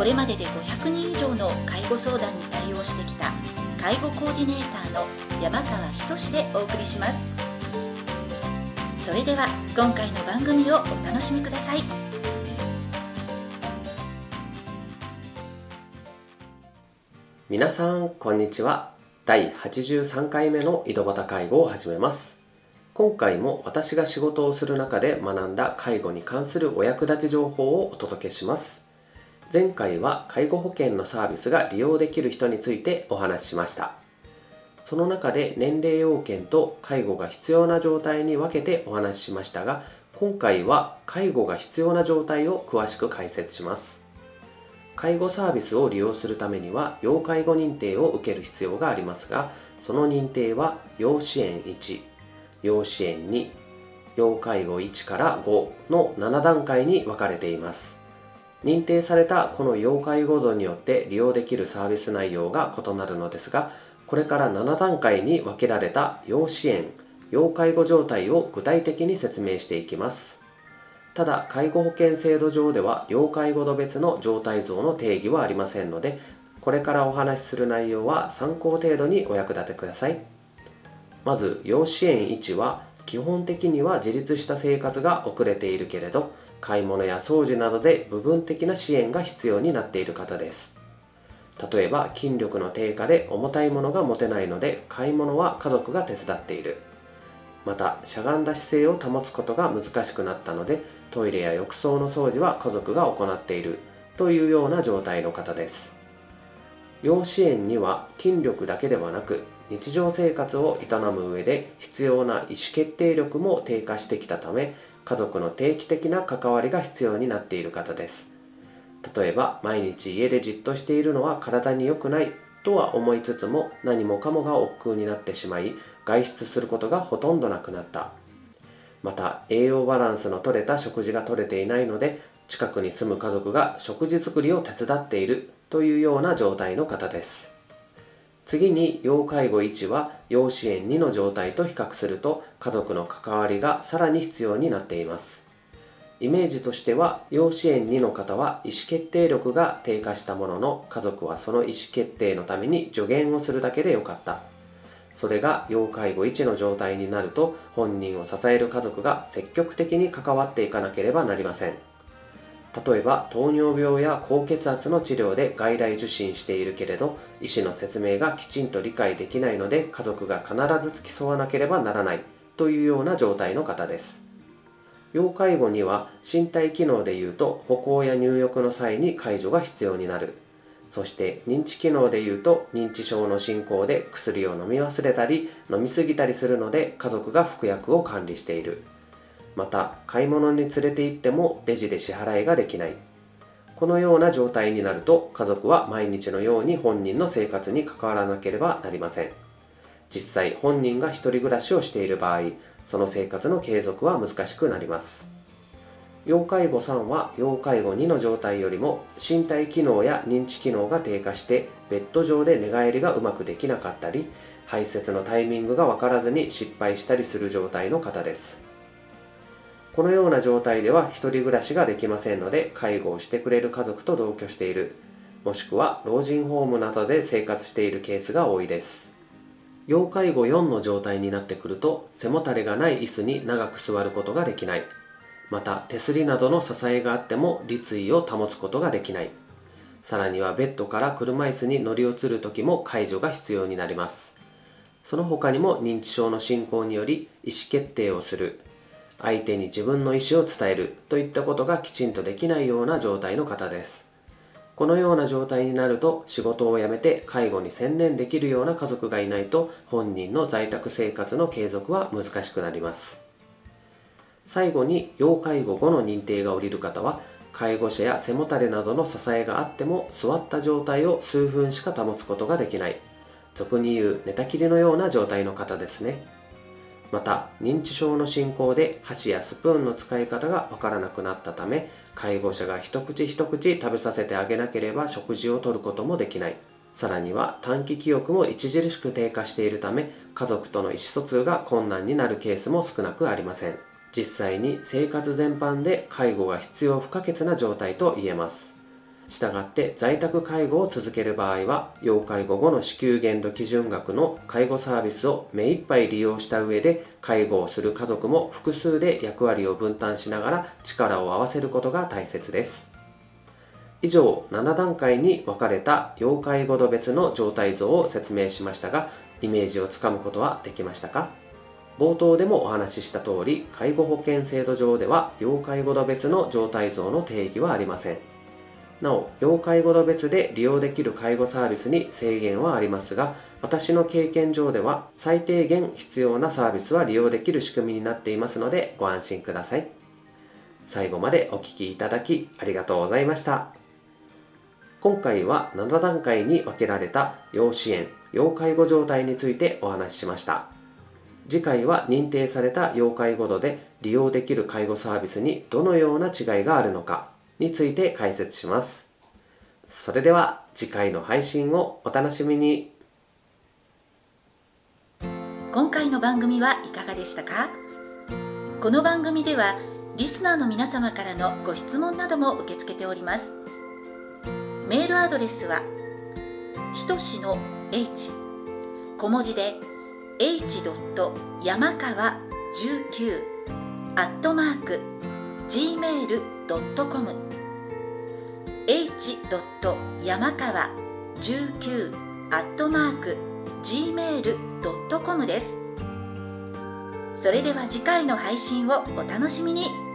これまでで500人以上の介護相談に対応してきた介護コーディネーターの山川仁でお送りします。それでは今回の番組をお楽しみください。皆さんこんにちは。第83回目の井戸端介護を始めます。今回も私が仕事をする中で学んだ介護に関するお役立ち情報をお届けします。前回は介護保険のサービスが利用できる人についてお話ししました。その中で年齢要件と介護が必要な状態に分けてお話ししましたが今回は介護が必要な状態を詳しく解説します。介護サービスを利用するためには要介護認定を受ける必要がありますがその認定は要支援1要支援2要介護1から5の7段階に分かれています。認定されたこの要介護度によって利用できるサービス内容が異なるのですがこれから7段階に分けられた要支援要介護状態を具体的に説明していきます。ただ介護保険制度上では要介護度別の状態像の定義はありませんのでこれからお話しする内容は参考程度にお役立てください。まず要支援1は基本的には自立した生活が遅れているけれど買い物や掃除などで部分的な支援が必要になっている方です。例えば筋力の低下で重たいものが持てないので買い物は家族が手伝っている。またしゃがんだ姿勢を保つことが難しくなったのでトイレや浴槽の掃除は家族が行っている。というような状態の方です。要支援には筋力だけではなく日常生活を営む上で必要な意思決定力も低下してきたため家族の定期的な関わりが必要になっている方です。例えば毎日家でじっとしているのは体に良くないとは思いつつも何もかもが億劫になってしまい外出することがほとんどなくなった。また栄養バランスの取れた食事が取れていないので近くに住む家族が食事作りを手伝っているというような状態の方です。次に要介護1は要支援2の状態と比較すると家族の関わりがさらに必要になっています。イメージとしては要支援2の方は意思決定力が低下したものの家族はその意思決定のために助言をするだけでよかった。それが要介護1の状態になると本人を支える家族が積極的に関わっていかなければなりません。例えば糖尿病や高血圧の治療で外来受診しているけれど医師の説明がきちんと理解できないので家族が必ず付き添わなければならないというような状態の方です。要介護には身体機能でいうと歩行や入浴の際に介助が必要になる。そして認知機能でいうと認知症の進行で薬を飲み忘れたり飲み過ぎたりするので家族が服薬を管理している。また買い物に連れて行ってもレジで支払いができない。このような状態になると家族は毎日のように本人の生活に関わらなければなりません。実際本人が一人暮らしをしている場合その生活の継続は難しくなります。要介護3は要介護2の状態よりも身体機能や認知機能が低下してベッド上で寝返りがうまくできなかったり排泄のタイミングが分からずに失敗したりする状態の方です。このような状態では一人暮らしができませんので介護をしてくれる家族と同居している。もしくは老人ホームなどで生活しているケースが多いです。要介護4の状態になってくると背もたれがない椅子に長く座ることができない。また手すりなどの支えがあっても立位を保つことができない。さらにはベッドから車椅子に乗り移る時も介助が必要になります。その他にも認知症の進行により意思決定をする。相手に自分の意思を伝えるといったことがきちんとできないような状態の方です。このような状態になると仕事を辞めて介護に専念できるような家族がいないと本人の在宅生活の継続は難しくなります。最後に要介護後の認定が下りる方は介護者や背もたれなどの支えがあっても座った状態を数分しか保つことができない。俗に言う寝たきりのような状態の方ですね。また認知症の進行で箸やスプーンの使い方がわからなくなったため介護者が一口一口食べさせてあげなければ食事をとることもできない。さらには短期記憶も著しく低下しているため家族との意思疎通が困難になるケースも少なくありません。実際に生活全般で介護が必要不可欠な状態と言えます。したがって在宅介護を続ける場合は要介護後の支給限度基準額の介護サービスを目いっぱい利用した上で介護をする家族も複数で役割を分担しながら力を合わせることが大切です。以上7段階に分かれた要介護度別の状態像を説明しましたがイメージをつかむことはできましたか？冒頭でもお話しした通り介護保険制度上では要介護度別の状態像の定義はありません。なお要介護度別で利用できる介護サービスに制限はありますが私の経験上では最低限必要なサービスは利用できる仕組みになっていますのでご安心ください。最後までお聴きいただきありがとうございました。今回は7段階に分けられた要支援要介護状態についてお話ししました。次回は認定された要介護度で利用できる介護サービスにどのような違いがあるのかについて解説しますそれでは次回の配信をお楽しみに今回の番組はいかがでしたか？この番組ではリスナーの皆様からのご質問なども受け付けておりますメールアドレスはひとしの h 小文字で h. 山川19アットマーク gmail.com. 山川19アットマーク gmail.com です。それでは次回の配信をお楽しみに。